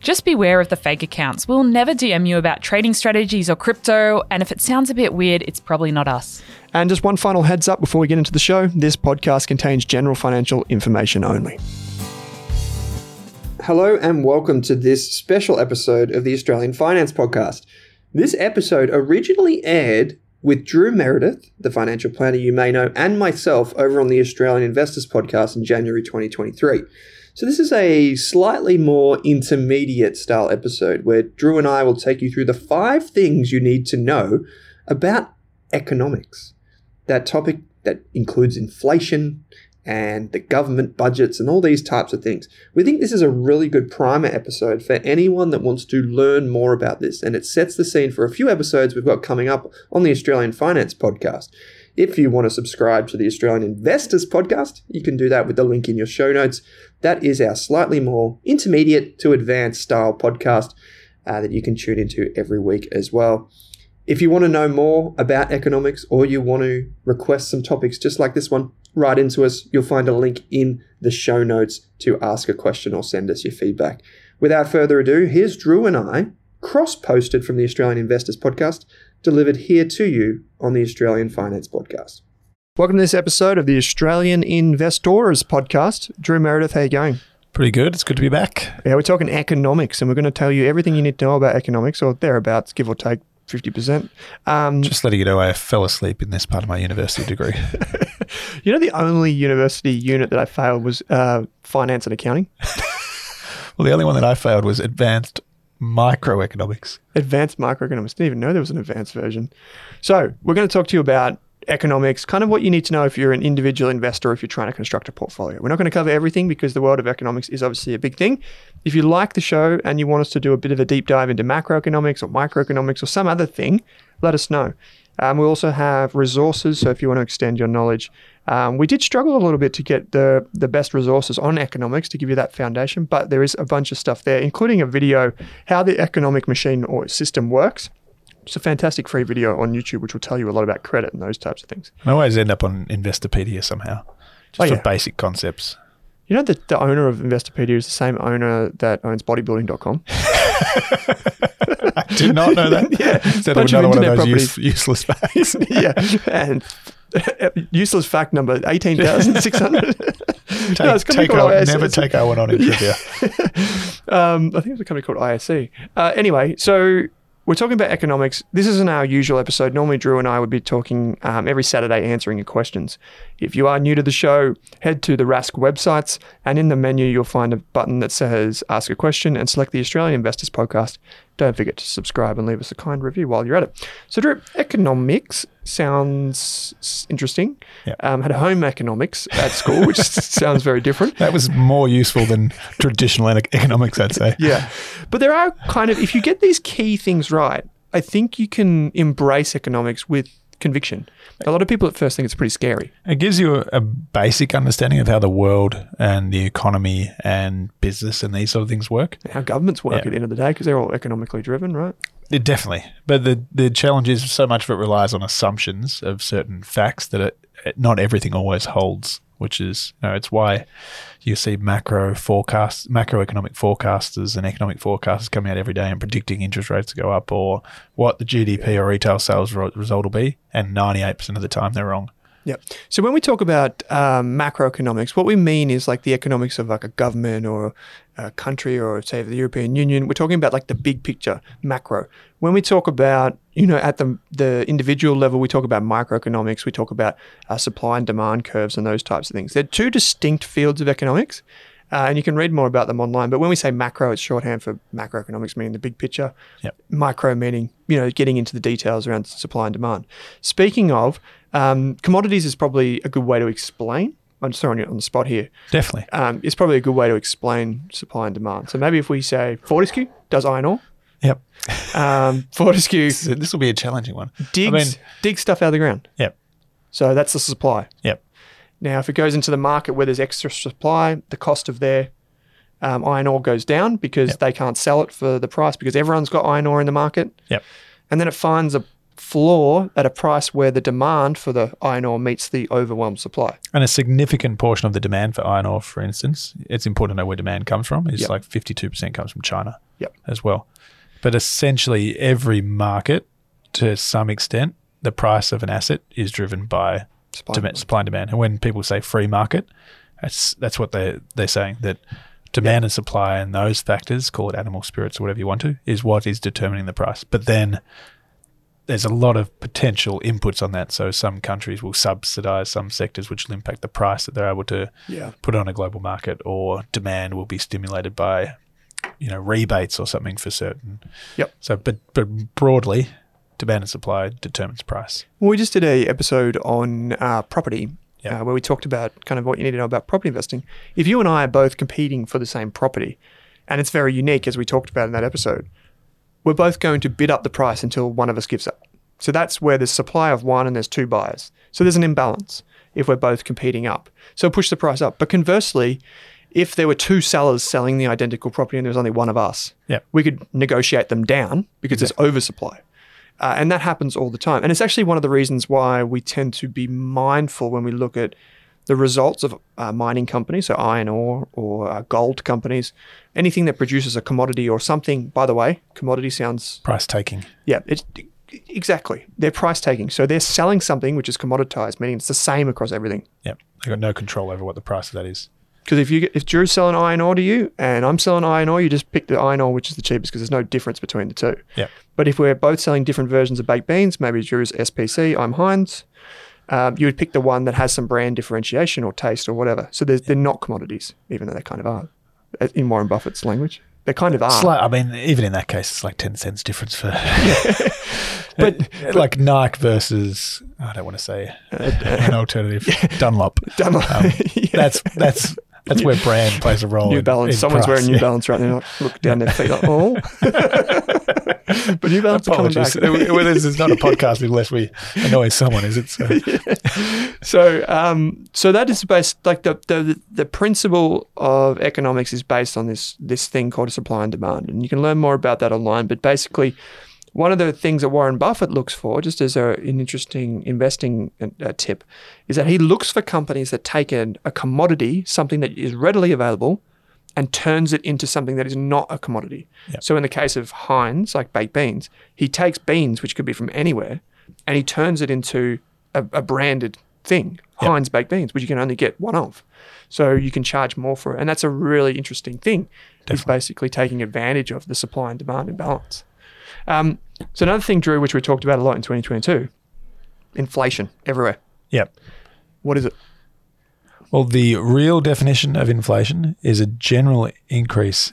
Just beware of the fake accounts. We'll never DM you about trading strategies or crypto, and if it sounds a bit weird, it's probably not us. And just one final heads up before we get into the show this podcast contains general financial information only. Hello, and welcome to this special episode of the Australian Finance Podcast. This episode originally aired with Drew Meredith, the financial planner you may know, and myself over on the Australian Investors Podcast in January 2023. So, this is a slightly more intermediate style episode where Drew and I will take you through the five things you need to know about economics. That topic that includes inflation and the government budgets and all these types of things. We think this is a really good primer episode for anyone that wants to learn more about this, and it sets the scene for a few episodes we've got coming up on the Australian Finance Podcast. If you want to subscribe to the Australian Investors Podcast, you can do that with the link in your show notes. That is our slightly more intermediate to advanced style podcast uh, that you can tune into every week as well. If you want to know more about economics or you want to request some topics just like this one, write into us. You'll find a link in the show notes to ask a question or send us your feedback. Without further ado, here's Drew and I, cross posted from the Australian Investors Podcast, delivered here to you on the Australian Finance Podcast. Welcome to this episode of the Australian Investors Podcast. Drew Meredith, how you going? Pretty good. It's good to be back. Yeah, we're talking economics, and we're going to tell you everything you need to know about economics, or thereabouts, give or take 50%. Um, Just letting you know, I fell asleep in this part of my university degree. you know, the only university unit that I failed was uh, finance and accounting, well, the only one that I failed was advanced microeconomics. advanced microeconomics. Didn't even know there was an advanced version. So, we're going to talk to you about economics, kind of what you need to know if you're an individual investor, if you're trying to construct a portfolio. We're not going to cover everything because the world of economics is obviously a big thing. If you like the show and you want us to do a bit of a deep dive into macroeconomics or microeconomics or some other thing, let us know. Um, we also have resources, so if you want to extend your knowledge, um, we did struggle a little bit to get the the best resources on economics to give you that foundation, but there is a bunch of stuff there, including a video how the economic machine or system works. It's a fantastic free video on YouTube, which will tell you a lot about credit and those types of things. I always end up on Investopedia somehow, just Oh, for basic concepts. You know that the owner of Investopedia is the same owner that owns bodybuilding.com? I did not know that. Yeah. Is that Bunch of one of those use, useless facts? yeah. And useless fact number 18,600. take, No, it's take called never take Owen on in trivia. um, I think it's a company called ISC. Uh, anyway, so we're talking about economics. This isn't our usual episode. Normally, Drew and I would be talking um, every Saturday answering your questions. If you are new to the show, head to the Rask websites, and in the menu, you'll find a button that says Ask a Question and select the Australian Investors Podcast. Don't forget to subscribe and leave us a kind review while you're at it. So, Drew, economics sounds interesting. Yeah. Um, had home economics at school, which sounds very different. That was more useful than traditional economics, I'd say. Yeah. But there are kind of, if you get these key things right, I think you can embrace economics with conviction. A lot of people at first think it's pretty scary. It gives you a, a basic understanding of how the world and the economy and business and these sort of things work. How governments work Yeah. at the end of the day because they're all economically driven, right? It definitely. But the the challenge is so much of it relies on assumptions of certain facts that it, it- not everything always holds, which is you know, it's why you see macro forecasts, macroeconomic forecasters and economic forecasters coming out every day and predicting interest rates to go up or what the GDP or retail sales result will be, and 98% of the time they're wrong. Yep. So when we talk about um, macroeconomics, what we mean is like the economics of like a government or a country or say the European Union. We're talking about like the big picture, macro. When we talk about you know at the the individual level, we talk about microeconomics. We talk about uh, supply and demand curves and those types of things. They're two distinct fields of economics. Uh, and you can read more about them online. But when we say macro, it's shorthand for macroeconomics, meaning the big picture. Yep. Micro meaning, you know, getting into the details around supply and demand. Speaking of, um, commodities is probably a good way to explain I'm just throwing it on the spot here. Definitely. Um, it's probably a good way to explain supply and demand. So maybe if we say Fortescue does iron ore, Yep. um, Fortescue So this will be a challenging one. digs I mean, digs stuff out of the ground. yep. So that's the supply. Yep. Now, if it goes into the market where there's extra supply, the cost of their um, iron ore goes down because Yep. they can't sell it for the price because everyone's got iron ore in the market. Yep. And then it finds a floor at a price where the demand for the iron ore meets the overwhelmed supply. And a significant portion of the demand for iron ore, for instance, it's important to know where demand comes from. It's Yep. like 52% comes from China Yep. as well. But essentially, every market, to some extent, the price of an asset is driven by Supply and demand, demand. supply and demand. And when people say free market, that's that's what they they're saying that demand and supply and those factors, call it animal spirits or whatever you want to, is what is determining the price. But then there's a lot of potential inputs on that. So some countries will subsidize some sectors, which will impact the price that they're able to Yeah. put on a global market, or demand will be stimulated by, you know, rebates or something for certain. Yep. So, but but broadly, demand and supply determines price. Well, we just did a episode on uh, property Yeah. uh, where we talked about kind of what you need to know about property investing. If you and I are both competing for the same property, and it's very unique as we talked about in that episode, we're both going to bid up the price until one of us gives up. So that's where there's supply of one and there's two buyers. So there's an imbalance if we're both competing up. So push the price up. But conversely, if there were two sellers selling the identical property and there was only one of us, Yep. we could negotiate them down because there's oversupply. Uh, and that happens all the time. And it's actually one of the reasons why we tend to be mindful when we look at the results of uh, mining companies, so iron ore or uh, gold companies, anything that produces a commodity or something. By the way, commodity sounds Price taking. yeah, it's exactly they're price taking. So they're selling something which is commoditized, meaning it's the same across everything. Yep. They've got no control over what the price of that is. Because if you get- if Drew's selling iron ore to you and I'm selling iron ore, you just pick the iron ore which is the cheapest because there's no difference between the two. Yep. But if we're both selling different versions of baked beans, maybe Drew's SPC, I'm Heinz, um, you would pick the one that has some brand differentiation or taste or whatever. So there's, they're not commodities, even though they kind of are. uh, In Warren Buffett's language, they kind of are. Like, I mean, even in that case, it's like 10 cents difference for. But- like Nike versus, I don't want to say an alternative, Dunlop. Dunlop. Um, Yeah. That's that's that's where brand plays a role. New in- Balance. in Someone's price. wearing New Yeah. Balance right now. Look down their feet like, oh. but New Balance are coming Apologies. back. well, this is not a podcast unless we annoy someone, is it? So, So, um, so that is based like the, the the principle of economics is based on this this thing called supply and demand, and you can learn more about that online. But basically, one of the things that Warren Buffett looks for, just as a, an interesting investing uh, tip, is that he looks for companies that take an, a commodity, something that is readily available, and turns it into something that is not a commodity. Yep. So in the case of Heinz, like baked beans, he takes beans, which could be from anywhere, and he turns it into a, a branded thing, Yep. Heinz baked beans, which you can only get one of. So you can charge more for it. And that's a really interesting thing. It's Definitely. basically taking advantage of the supply and demand imbalance. Um, so another thing, Drew, which we talked about a lot in 2022, inflation everywhere. yep. What is it? Well, the real definition of inflation is a general increase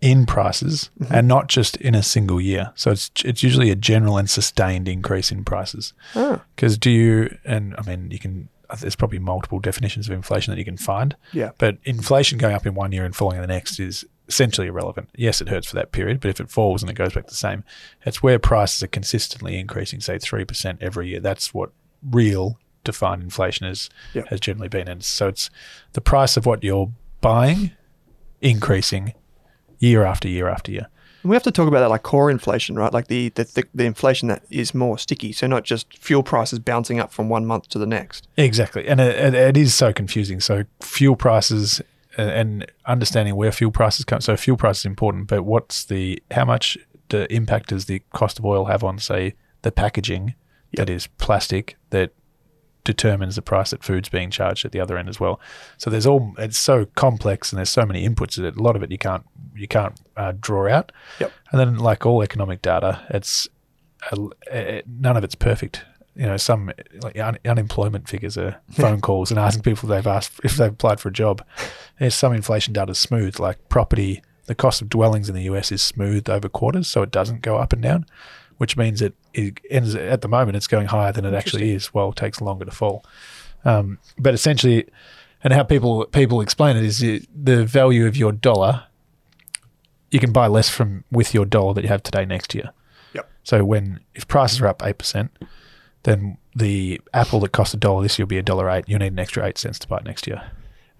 in prices and not just in a single year. So it's it's usually a general and sustained increase in prices. Ah, Because do you, and I mean, you can, there's probably multiple definitions of inflation that you can find, yeah. but inflation going up in one year and falling in the next is essentially irrelevant. Yes, it hurts for that period, but if it falls and it goes back the same, it's where prices are consistently increasing, say 3% every year. That's what real defined inflation is, Yeah. has generally been. And so it's the price of what you're buying increasing year after year after year. And we have to talk about that like core inflation, right? Like the, the, the, the inflation that is more sticky. So not just fuel prices bouncing up from one month to the next. Exactly, and it, it, it is so confusing. So fuel prices and understanding where fuel prices come. So fuel price is important, but what's the how much the impact does the cost of oil have on, say, the packaging that is plastic that determines the price that food's being charged at the other end as well. So there's all it's so complex and there's so many inputs that a lot of it you can't you can't uh, draw out. Yep. And then like all economic data, it's uh, uh, none of it's perfect. You know, some like un- unemployment figures are phone calls and asking people if they've asked if they've applied for a job. There's some inflation data smooth, like property. The cost of dwellings in the US is smoothed over quarters, so it doesn't go up and down, which means it, it ends at the moment it's going higher than it actually is. Well, it takes longer to fall. Um, but essentially, and how people people explain it is the- the value of your dollar. You can buy less from with your dollar that you have today next year. Yep. So when if prices are up eight percent, then the apple that cost a dollar this year will be a dollar eight. You'll need an extra eight cents to buy it next year.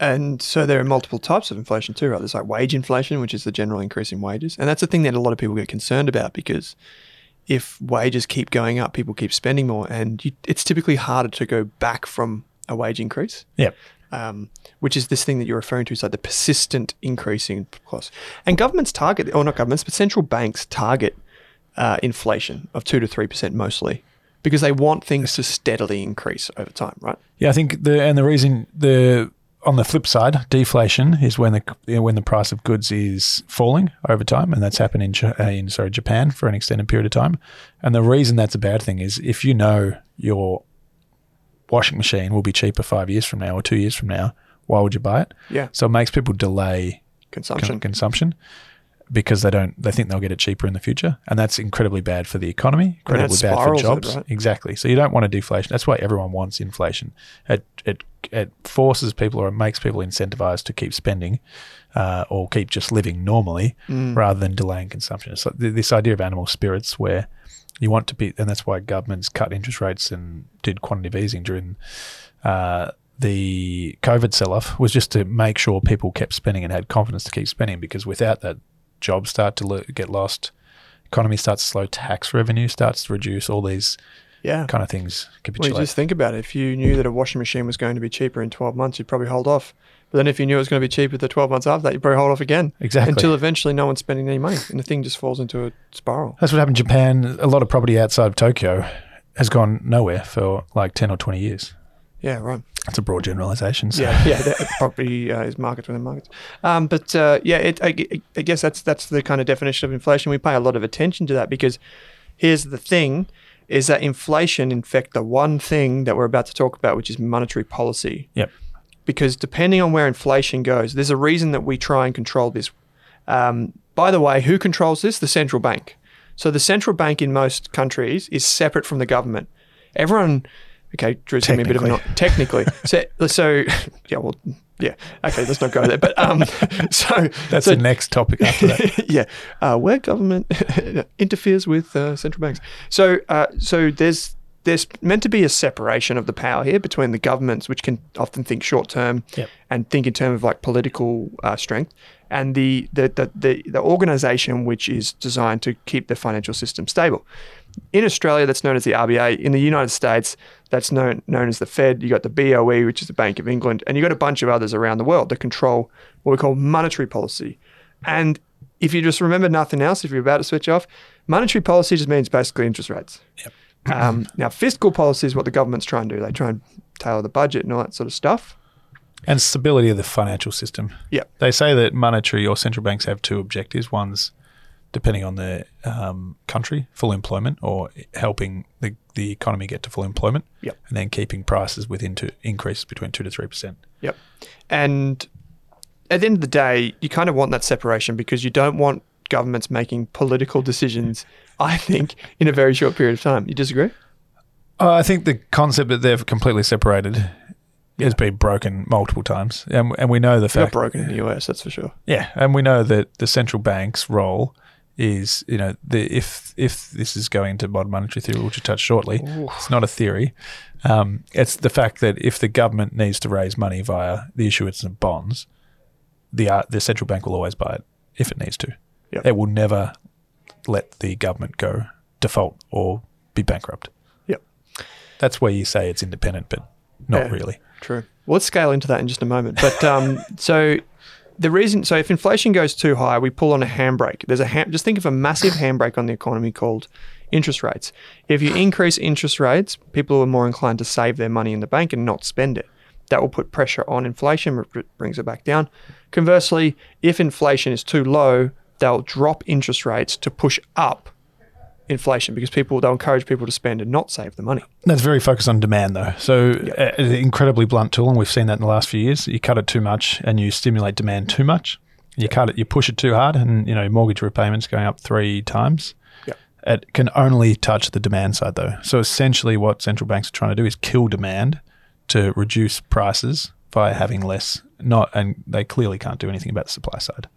And so there are multiple types of inflation too, right? There's like wage inflation, which is the general increase in wages. And that's the thing that a lot of people get concerned about because if wages keep going up, people keep spending more. And you, it's typically harder to go back from a wage increase, Yeah. um, which is this thing that you're referring to. is like the persistent increase in costs. And governments target, or not governments, but central banks target uh, inflation of 2 to 3% mostly because they want things to steadily increase over time, right? Yeah, I think the and the reason the on the flip side, deflation is when the when the price of goods is falling over time, and that's happened in uh, in sorry Japan for an extended period of time. And the reason that's a bad thing is if you know your washing machine will be cheaper five years from now or two years from now, why would you buy it? Yeah. So it makes people delay Consumption. con- consumption because they don't they think they'll get it cheaper in the future. And that's incredibly bad for the economy incredibly bad for spirals it, jobs. right? exactly. So you don't want a deflation. That's why everyone wants inflation. It it it forces people or it makes people incentivized to keep spending uh, or keep just living normally Mm. rather than delaying consumption. It's like th- this idea of animal spirits where you want to be and that's why governments cut interest rates and did quantitative easing during uh, the COVID sell-off was just to make sure people kept spending and had confidence to keep spending because without that, jobs start to lo- get lost, economy starts to slow, tax revenue starts to reduce, all these Yeah. kind of things Well, you just think about it. If you knew that a washing machine was going to be cheaper in 12 months, you'd probably hold off. But then if you knew it was going to be cheaper the 12 months after that, you'd probably hold off again. Exactly. Until eventually no one's spending any money and the thing just falls into a spiral. That's what happened in Japan. A lot of property outside of Tokyo has gone nowhere for like 10 or 20 years. Yeah, right. That's a broad generalization. So. Yeah, yeah. That property uh, is markets within markets. Um, but uh, yeah, it, I, I guess that's that's the kind of definition of inflation. We pay a lot of attention to that because here's the thing: is that inflation, in fact, the one thing that we're about to talk about, which is monetary policy. Yep. Because depending on where inflation goes, there's a reason that we try and control this. Um, by the way, who controls this? The central bank. So the central bank in most countries is separate from the government. Everyone, okay, Drew's giving me a bit of a. Technically, so so yeah, well, yeah, okay, let's not go there. But um, so That's so, the next topic after that. yeah, uh, where government interferes with uh, central banks. So, uh, so there's there's meant to be a separation of the power here between the governments, which can often think short term Yep. and think in terms of like political uh, strength, and the the, the the the organization which is designed to keep the financial system stable. In Australia, that's known as the RBA. In the United States, that's known known as the Fed. You got the BOE, which is the Bank of England, and you got a bunch of others around the world that control what we call monetary policy. And if you just remember nothing else, if you're about to switch off, monetary policy just means basically interest rates. Yep. um, now, fiscal policy is what the government's trying to do. They try and tailor the budget and all that sort of stuff. and stability of the financial system. Yeah. They say that monetary or central banks have two objectives. One's depending on the um, country, full employment, or helping the, the economy get to full employment. Yep. And then keeping prices within two increases between two to three percent. Yep. And at the end of the day, you kind of want that separation because you don't want governments making political decisions, I think, in a very short period of time. You disagree? Uh, I think the concept that they're completely separated has been broken multiple times, and and we know the fact broken in the US, that's for sure. Yeah, and we know that the central bank's role is, you know, the if if this is going into modern monetary theory, which we'll touch shortly, it's not a theory. Um, it's the fact that if the government needs to raise money via the issuance of bonds, the uh, the central bank will always buy it if it needs to. Yep. It will never let the government go default or be bankrupt. Yep. That's where you say it's independent, but not Yeah. really. True. Well, let's scale into that in just a moment. But um, so the reason, so if inflation goes too high, we pull on a handbrake. There's a hand, just think of a massive handbrake on the economy called interest rates. If you increase interest rates, people are more inclined to save their money in the bank and not spend it. That will put pressure on inflation, brings it back down. Conversely, if inflation is too low, they'll drop interest rates to push up inflation because people they'll encourage people to spend and not save the money. That's very focused on demand, though. So, uh, an incredibly blunt tool, and we've seen that in the last few years. You cut it too much, and you stimulate demand too much. You cut it, you push it too hard, and you know mortgage repayments going up three times. Yep. It can only touch the demand side, though. So essentially, what central banks are trying to do is kill demand to reduce prices by having less. Not, and they clearly can't do anything about the supply side.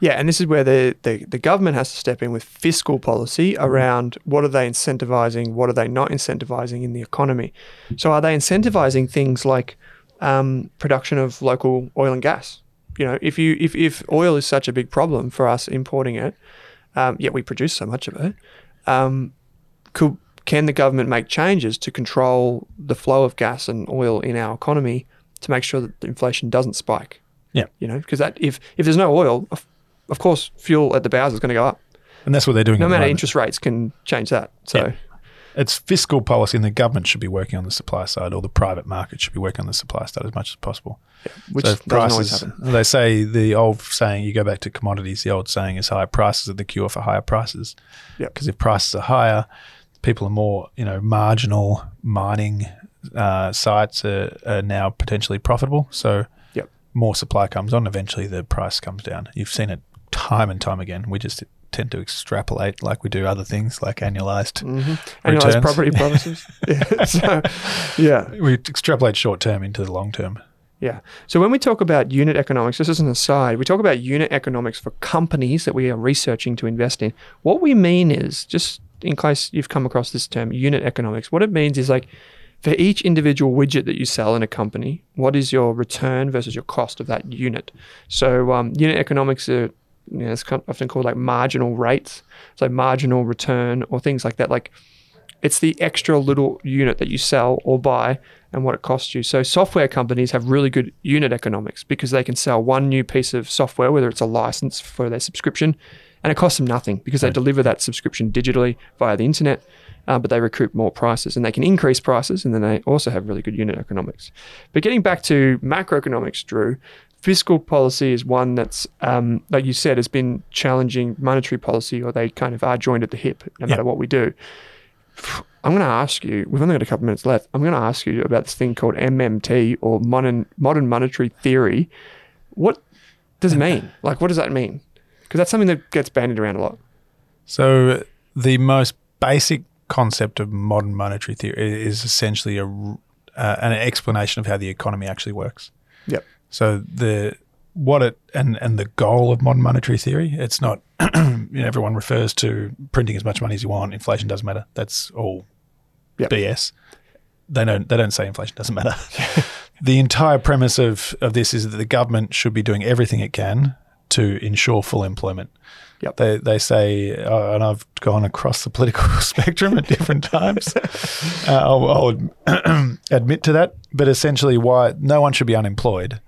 Yeah, and this is where the, the, the government has to step in with fiscal policy around what are they incentivizing, what are they not incentivizing in the economy. So, are they incentivizing things like um, production of local oil and gas? You know, if you if, if oil is such a big problem for us importing it, um, yet we produce so much of it, um, could can the government make changes to control the flow of gas and oil in our economy to make sure that the inflation doesn't spike? Yeah. You know, because that if if there's no oil, of, of course, fuel at the bowsers is going to go up. And that's what they're doing. No matter interest rates can change that. So Yeah. It's fiscal policy, and the government should be working on the supply side, or the private market should be working on the supply side as much as possible. which so always they say the old saying, you go back to commodities, the old saying is higher prices are the cure for higher prices. Yep. Because if prices are higher, people are more, you know, marginal mining uh, sites are, are now potentially profitable. So Yep. More supply comes on, eventually the price comes down. You've seen it time and time again. We just tend to extrapolate like we do other things like annualized Mm-hmm. Annualized returns. property prices. yeah. So, yeah. We extrapolate short term into the long term. Yeah. So when we talk about unit economics, this is an aside, we talk about unit economics for companies that we are researching to invest in. What we mean is, just in case you've come across this term, unit economics, what it means is like for each individual widget that you sell in a company, what is your return versus your cost of that unit? So um, unit economics are you know, it's often called like marginal rates, so marginal return or things like that. Like it's the extra little unit that you sell or buy and what it costs you. So software companies have really good unit economics because they can sell one new piece of software, whether it's a license for their subscription, and it costs them nothing because they deliver that subscription digitally via the internet. Uh, but they recoup more prices and they can increase prices and then they also have really good unit economics. But getting back to macroeconomics, Drew, fiscal policy is one that's, um, like you said, has been challenging monetary policy or they kind of are joined at the hip no matter what we do. I'm going to ask you. We've only got a couple minutes left. I'm going to ask you about this thing called MMT or modern modern monetary theory. What does it mean? Like, what does that mean? Because that's something that gets bandied around a lot. So the most basic concept of modern monetary theory is essentially a, uh, an explanation of how the economy actually works. Yep. So the what it and and the goal of modern monetary theory, it's not you know, everyone refers to printing as much money as you want, inflation doesn't matter. That's all Yep. BS. They don't they don't say inflation doesn't matter. the entire premise of, of this is that the government should be doing everything it can to ensure full employment. Yep. They they say, uh, and I've gone across the political spectrum at different times. Uh, I'll, I'll admit to that, but essentially, why no one should be unemployed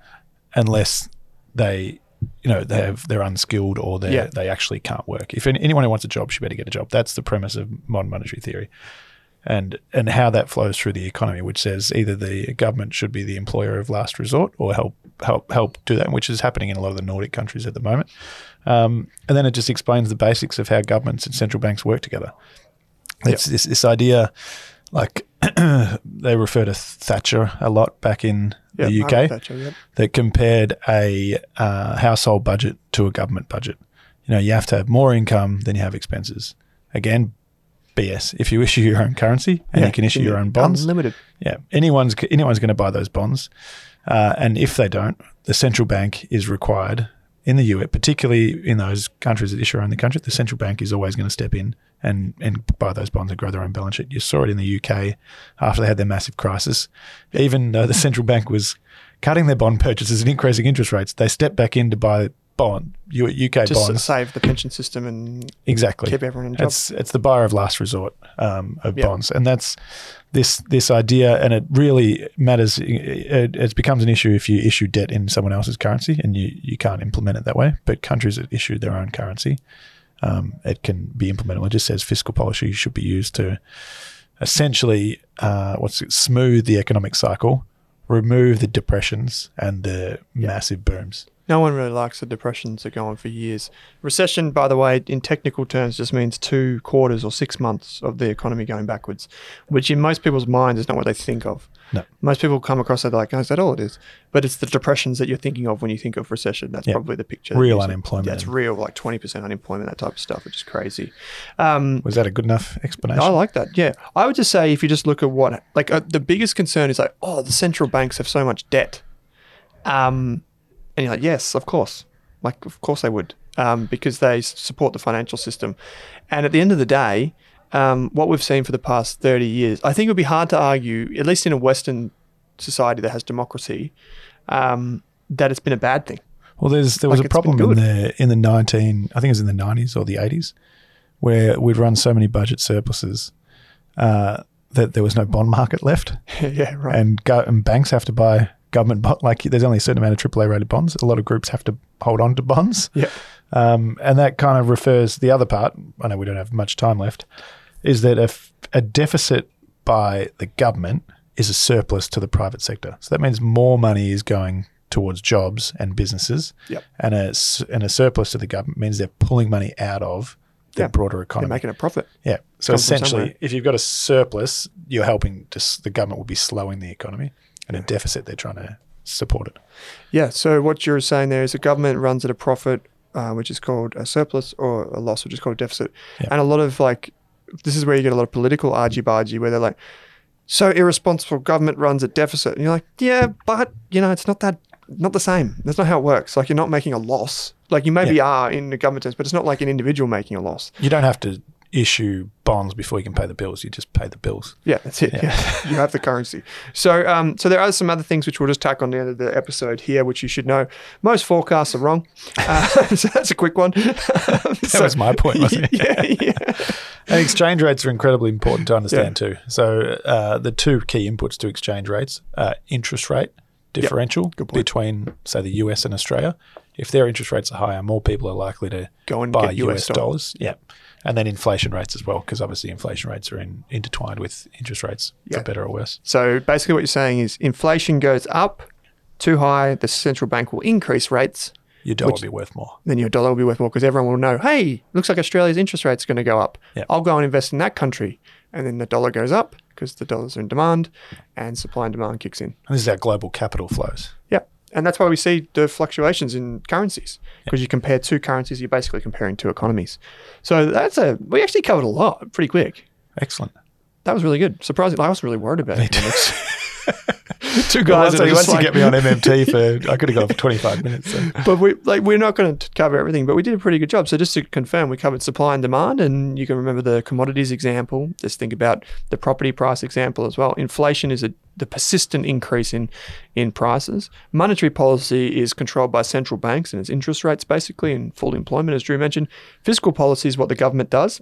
unless they, you know, they have they're unskilled or they Yeah. they actually can't work. If any, anyone who wants a job should better get a job. That's the premise of modern monetary theory. And, and how that flows through the economy, which says either the government should be the employer of last resort or help help help do that, which is happening in a lot of the Nordic countries at the moment. Um, and then it just explains the basics of how governments and central banks work together. It's this, this idea, like they refer to Thatcher a lot back in the UK, Thatcher, yep. that compared a uh, household budget to a government budget. You know, you have to have more income than you have expenses. Again, BS. If you issue your own currency and Yeah, you can issue your own bonds, Unlimited. yeah, anyone's anyone's going to buy those bonds, uh, and if they don't, the central bank is required in the US, particularly in those countries that issue around the country. The central bank is always going to step in and and buy those bonds and grow their own balance sheet. You saw it in the UK after they had their massive crisis. Even though the central bank was cutting their bond purchases and increasing interest rates, they stepped back in to buy bond UK Just bonds. save the pension system and Exactly. keep everyone in a job. It's it's the buyer of last resort um, of Yeah. bonds, and that's this this idea, and it really matters. It, it becomes an issue if you issue debt in someone else's currency, and you you can't implement it that way. But countries that issue their own currency, um, it can be implemented. It just says fiscal policy should be used to essentially uh, what's it, smooth the economic cycle, remove the depressions and the massive booms. No one really likes the depressions that go on for years. Recession, by the way, in technical terms, just means two quarters or six months of the economy going backwards, which in most people's minds is not what they think of. No. Most people come across it like, oh, is that all it is? But it's the depressions that you're thinking of when you think of recession. That's Yeah. probably the picture. that Real unemployment. That's real, like 20% unemployment, that type of stuff, which is crazy. Um, Was that a good enough explanation? I like that. Yeah, I would just say if you just look at what like uh, the biggest concern is like, oh, the central banks have so much debt. Um, and you're like, yes, of course, like of course they would, um, because they support the financial system. And at the end of the day, um, what we've seen for the past thirty years, I think it would be hard to argue, at least in a Western society that has democracy, um, that it's been a bad thing. Well, there's there was Like, a problem in the in the nineteen, I think it was in the nineties or the eighties, where we'd run so many budget surpluses uh, that there was no bond market left, yeah, right. and, go, and banks have to buy government bond. Like there's only a certain amount of AAA rated bonds. A lot of groups have to hold on to bonds, yeah, um, and that kind of refers the other part. I know we don't have much time left. Is that if a deficit by the government is a surplus to the private sector? So that means more money is going towards jobs and businesses, Yep. and a and a surplus to the government means they're pulling money out of the Yeah. broader they're economy. making a profit. yeah. So essentially, if you've got a surplus, you're helping. S- the government will be slowing the economy, and a deficit, they're trying to support it. Yeah. So what you're saying there is the government runs at a profit, uh, which is called a surplus, or a loss, which is called a deficit. Yeah. And a lot of like, this is where you get a lot of political argy bargy, where they're like, so irresponsible government runs at deficit, and you're like, yeah, but you know, it's not that, not the same. That's not how it works. Like you're not making a loss. Like you maybe are in the government terms, but it's not like an individual making a loss. You don't have to issue bonds before you can pay the bills. You just pay the bills. Yeah, that's it. Yeah. you have the currency. So, um, so there are some other things which we'll just tack on the end of the episode here, which you should know. Most forecasts are wrong. Uh, so that's a quick one. That was my point, wasn't it? yeah, yeah. And exchange rates are incredibly important to understand too. So uh, the two key inputs to exchange rates are interest rate differential point. between, say, the US and Australia. If their interest rates are higher, more people are likely to Go and buy US, US dollars. dollars. Yeah. And then inflation rates as well, because obviously inflation rates are in, intertwined with interest rates, Yeah. for better or worse. So basically, what you're saying is inflation goes up too high, the central bank will increase rates. Your dollar Which- will be worth more. Then your dollar will be worth more because everyone will know, hey, looks like Australia's interest rate's going to go up. Yeah. I'll go and invest in that country. And then the dollar goes up because the dollars are in demand and supply and demand kicks in. And this is how global capital flows. And that's why we see the fluctuations in currencies because you compare two currencies, you're basically comparing two economies. So that's a, we actually covered a lot pretty quick. Excellent. That was really good. Surprisingly, I was really worried about it. two Well, guys once you once you get me on MMT for, I could have gone for 25 minutes. So. but we like we're not going to cover everything, but we did a pretty good job. So just to confirm, we covered supply and demand, and you can remember the commodities example. Just think about the property price example as well. Inflation is a the persistent increase in in prices. Monetary policy is controlled by central banks and its interest rates, basically, and full employment, as Drew mentioned. Fiscal policy is what the government does,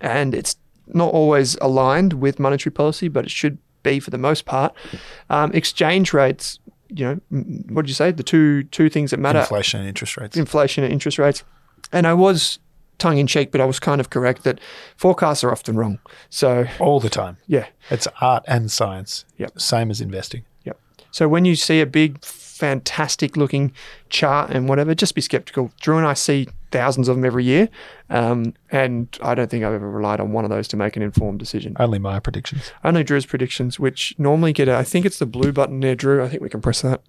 and it's not always aligned with monetary policy, but it should be for the most part. Um, exchange rates, you know, what did you say? The two two things that matter: Inflation and interest rates. inflation and interest rates. And I was tongue in cheek, but I was kind of correct that forecasts are often wrong. So All the time. yeah, It's art and science. Yep. Same as investing. Yep. So when you see a big, fantastic looking chart and whatever, just be skeptical. Drew and I see thousands of them every year, um, and I don't think I've ever relied on one of those to make an informed decision. Only my predictions. Only Drew's predictions, which normally get a, I think it's the blue button there, Drew. I think we can press that.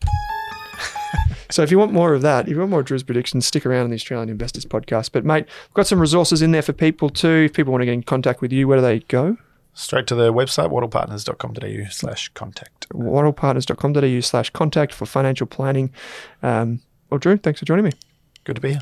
so if you want more of that, if you want more Drew's predictions, stick around on the Australian Investors Podcast. But mate, we've got some resources in there for people too. If people want to get in contact with you, where do they go? Straight to the website, wattlepartners.com.au slash contact. wattlepartners.com.au slash contact for financial planning. Um, well, Drew, thanks for joining me. Good to be here.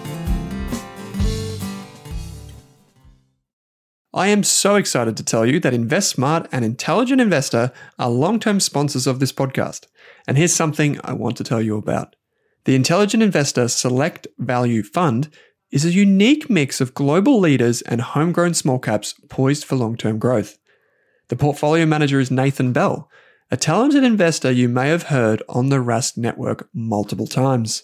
I am so excited to tell you that InvestSmart and Intelligent Investor are long term sponsors of this podcast. And here's something I want to tell you about. The Intelligent Investor Select Value Fund is a unique mix of global leaders and homegrown small caps poised for long term growth. The portfolio manager is Nathan Bell, a talented investor you may have heard on the Rask network multiple times.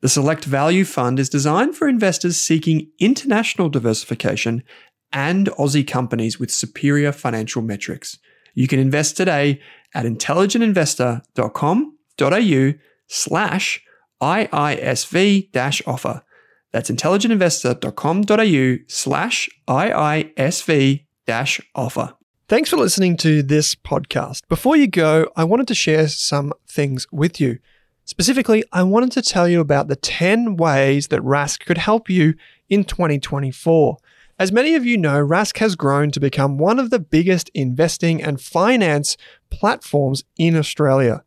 The Select Value Fund is designed for investors seeking international diversification and Aussie companies with superior financial metrics. You can invest today at intelligentinvestor.com.au slash IISV offer. That's intelligentinvestor.com.au slash IISV offer. Thanks for listening to this podcast. Before you go, I wanted to share some things with you. Specifically, I wanted to tell you about the 10 ways that Rask could help you in 2024. As many of you know, Rask has grown to become one of the biggest investing and finance platforms in Australia.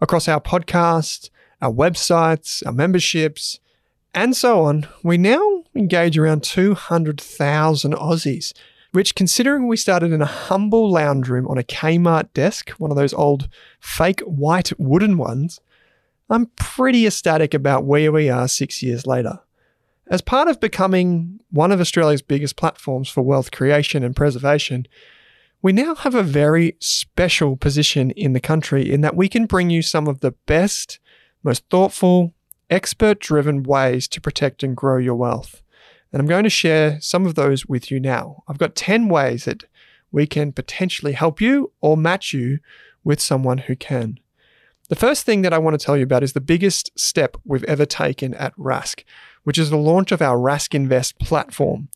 Across our podcasts, our websites, our memberships, and so on, we now engage around 200,000 Aussies, which, considering we started in a humble lounge room on a Kmart desk, one of those old fake white wooden ones, I'm pretty ecstatic about where we are six years later. As part of becoming one of Australia's biggest platforms for wealth creation and preservation, we now have a very special position in the country in that we can bring you some of the best, most thoughtful, expert driven ways to protect and grow your wealth. And I'm going to share some of those with you now. I've got 10 ways that we can potentially help you or match you with someone who can. The first thing that I want to tell you about is the biggest step we've ever taken at Rask, which is the launch of our Rask Invest platform.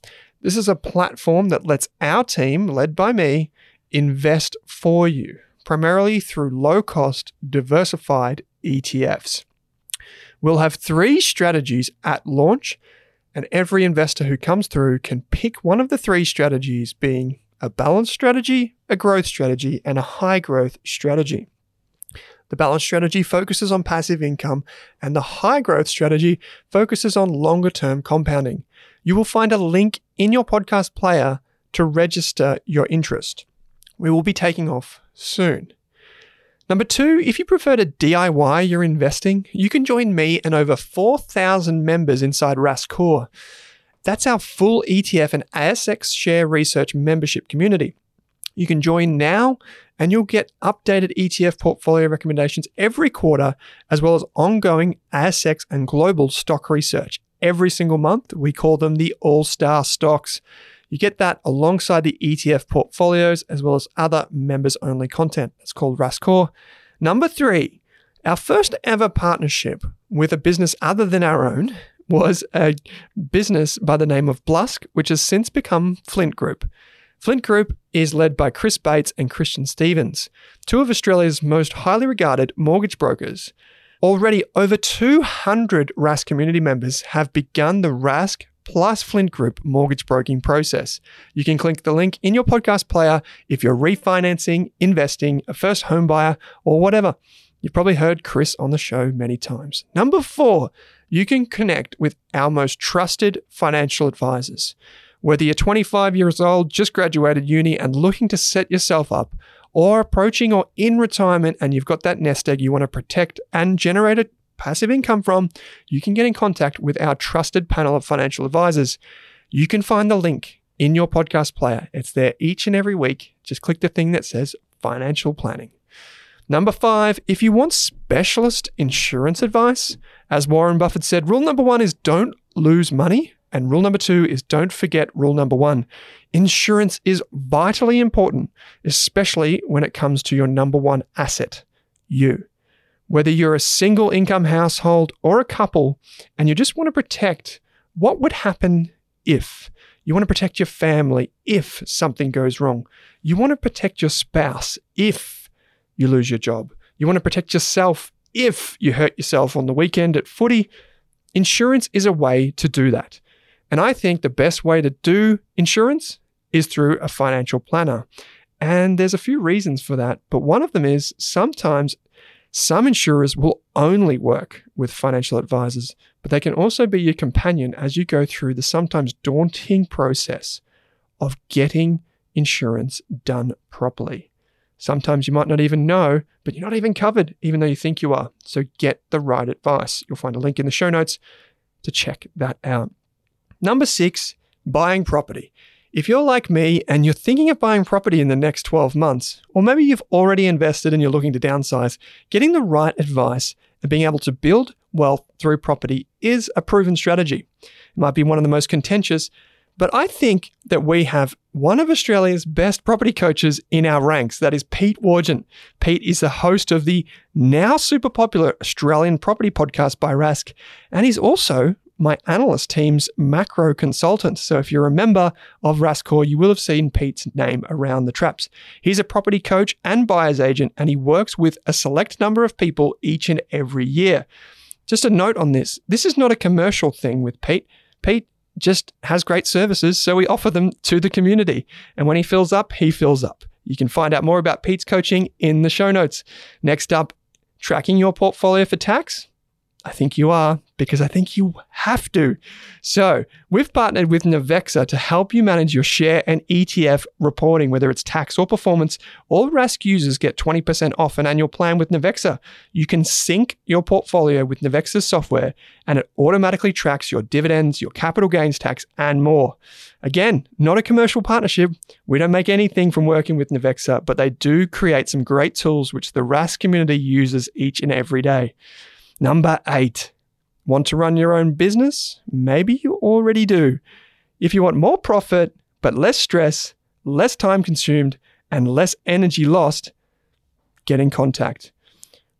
This is a platform that lets our team, led by me, invest for you, primarily through low cost, diversified ETFs. We'll have three strategies at launch, and every investor who comes through can pick one of the three strategies, being a balanced strategy, a growth strategy, and a high growth strategy. The balanced strategy focuses on passive income, and the high growth strategy focuses on longer term compounding. You will find a link in your podcast player to register your interest. We will be taking off soon. Number two, if you prefer to DIY your investing, you can join me and over 4,000 members inside Rask Core. That's our full ETF and ASX share research membership community. You can join now and you'll get updated ETF portfolio recommendations every quarter, as well as ongoing ASX and global stock research. Every single month, we call them the All Star Stocks. You get that alongside the ETF portfolios, as well as other members only content. It's called Rask Core. Number three, our first ever partnership with a business other than our own was a business by the name of Blusk, which has since become Flint Group. Flint Group is led by Chris Bates and Christian Stevens, two of Australia's most highly regarded mortgage brokers. Already over 200 Rask community members have begun the Rask plus Flint Group mortgage broking process. You can click the link in your podcast player if you're refinancing, investing, a first home buyer, or whatever. You've probably heard Chris on the show many times. Number four, you can connect with our most trusted financial advisors. Whether you're 25 years old, just graduated uni, and looking to set yourself up, or approaching or in retirement and you've got that nest egg you want to protect and generate a passive income from, you can get in contact with our trusted panel of financial advisors. You can find the link in your podcast player. It's there each and every week. Just click the thing that says financial planning. Number five, if you want specialist insurance advice, as Warren Buffett said, rule number one is don't lose money. And rule number two is don't forget rule number one. Insurance is vitally important, especially when it comes to your number one asset, you. Whether you're a single income household or a couple and you just want to protect what would happen if. You want to protect your family if something goes wrong. You want to protect your spouse if you lose your job. You want to protect yourself if you hurt yourself on the weekend at footy. Insurance is a way to do that. And I think the best way to do insurance is through a financial planner. And there's a few reasons for that, but one of them is sometimes some insurers will only work with financial advisors, but they can also be your companion as you go through the sometimes daunting process of getting insurance done properly. Sometimes you might not even know, but you're not even covered, even though you think you are. So get the right advice. You'll find a link in the show notes to check that out. Number six, buying property. If you're like me and you're thinking of buying property in the next 12 months, or maybe you've already invested and you're looking to downsize, getting the right advice and being able to build wealth through property is a proven strategy. It might be one of the most contentious, but I think that we have one of Australia's best property coaches in our ranks. That is Pete Wargent. Pete is the host of the now super popular Australian property podcast by Rask, and he's also my analyst team's macro consultant. So if you're a member of Rask Core, you will have seen Pete's name around the traps. He's a property coach and buyer's agent, and he works with a select number of people each and every year. Just a note on this this is not a commercial thing with Pete. Pete just has great services, so we offer them to the community. And when he fills up, he fills up. You can find out more about Pete's coaching in the show notes. Next up, tracking your portfolio for tax. I think you are because I think you have to. So, we've partnered with Navexa to help you manage your share and ETF reporting, whether it's tax or performance. All Rask users get 20% off an annual plan with Navexa. You can sync your portfolio with Navexa's software and it automatically tracks your dividends, your capital gains tax, and more. Again, not a commercial partnership. We don't make anything from working with Navexa, but they do create some great tools which the Rask community uses each and every day. Number eight, want to run your own business? Maybe you already do. If you want more profit, but less stress, less time consumed, and less energy lost, get in contact.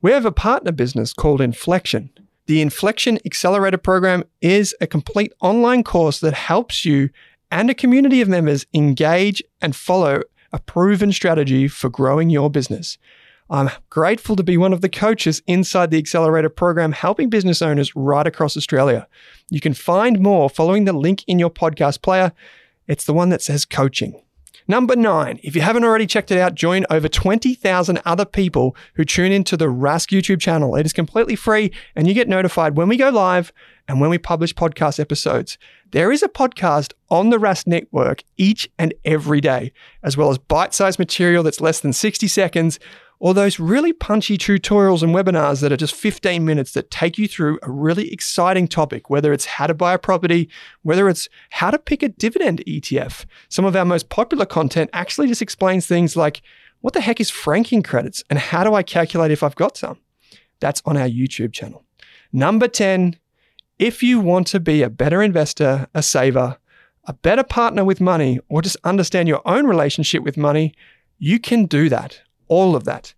We have a partner business called Inflection. The Inflection Accelerator Program is a complete online course that helps you and a community of members engage and follow a proven strategy for growing your business. I'm grateful to be one of the coaches inside the Accelerator program, helping business owners right across Australia. You can find more following the link in your podcast player. It's the one that says coaching. Number nine, if you haven't already checked it out, join over 20,000 other people who tune into the Rask YouTube channel. It is completely free and you get notified when we go live and when we publish podcast episodes. There is a podcast on the Rask network each and every day, as well as bite sized material that's less than 60 seconds or those really punchy tutorials and webinars that are just 15 minutes that take you through a really exciting topic, whether it's how to buy a property, whether it's how to pick a dividend ETF. Some of our most popular content actually just explains things like what the heck is franking credits and how do I calculate if I've got some? That's on our YouTube channel. Number 10, if you want to be a better investor, a saver, a better partner with money, or just understand your own relationship with money, you can do that all of that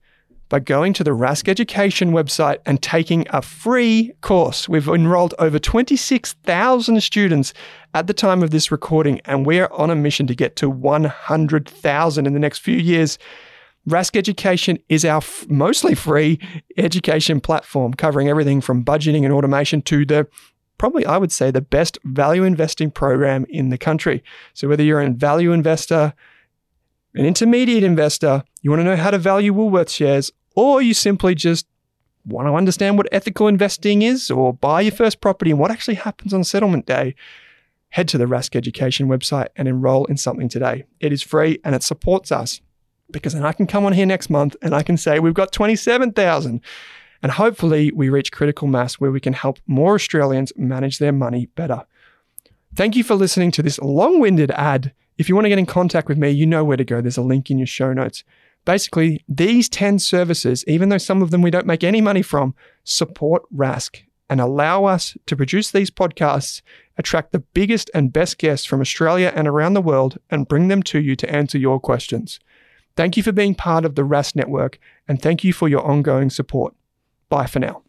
by going to the Rask Education website and taking a free course. We've enrolled over 26,000 students at the time of this recording, and we are on a mission to get to 100,000 in the next few years. Rask Education is our f- mostly free education platform covering everything from budgeting and automation to the probably, I would say, the best value investing program in the country. So, whether you're a value investor, an intermediate investor, you want to know how to value Woolworths shares, or you simply just want to understand what ethical investing is or buy your first property and what actually happens on settlement day, head to the Rask Education website and enroll in something today. It is free and it supports us because then I can come on here next month and I can say we've got 27,000 and hopefully we reach critical mass where we can help more Australians manage their money better. Thank you for listening to this long winded ad. If you want to get in contact with me, you know where to go. There's a link in your show notes. Basically, these 10 services, even though some of them we don't make any money from, support Rask and allow us to produce these podcasts, attract the biggest and best guests from Australia and around the world, and bring them to you to answer your questions. Thank you for being part of the Rask network, and thank you for your ongoing support. Bye for now.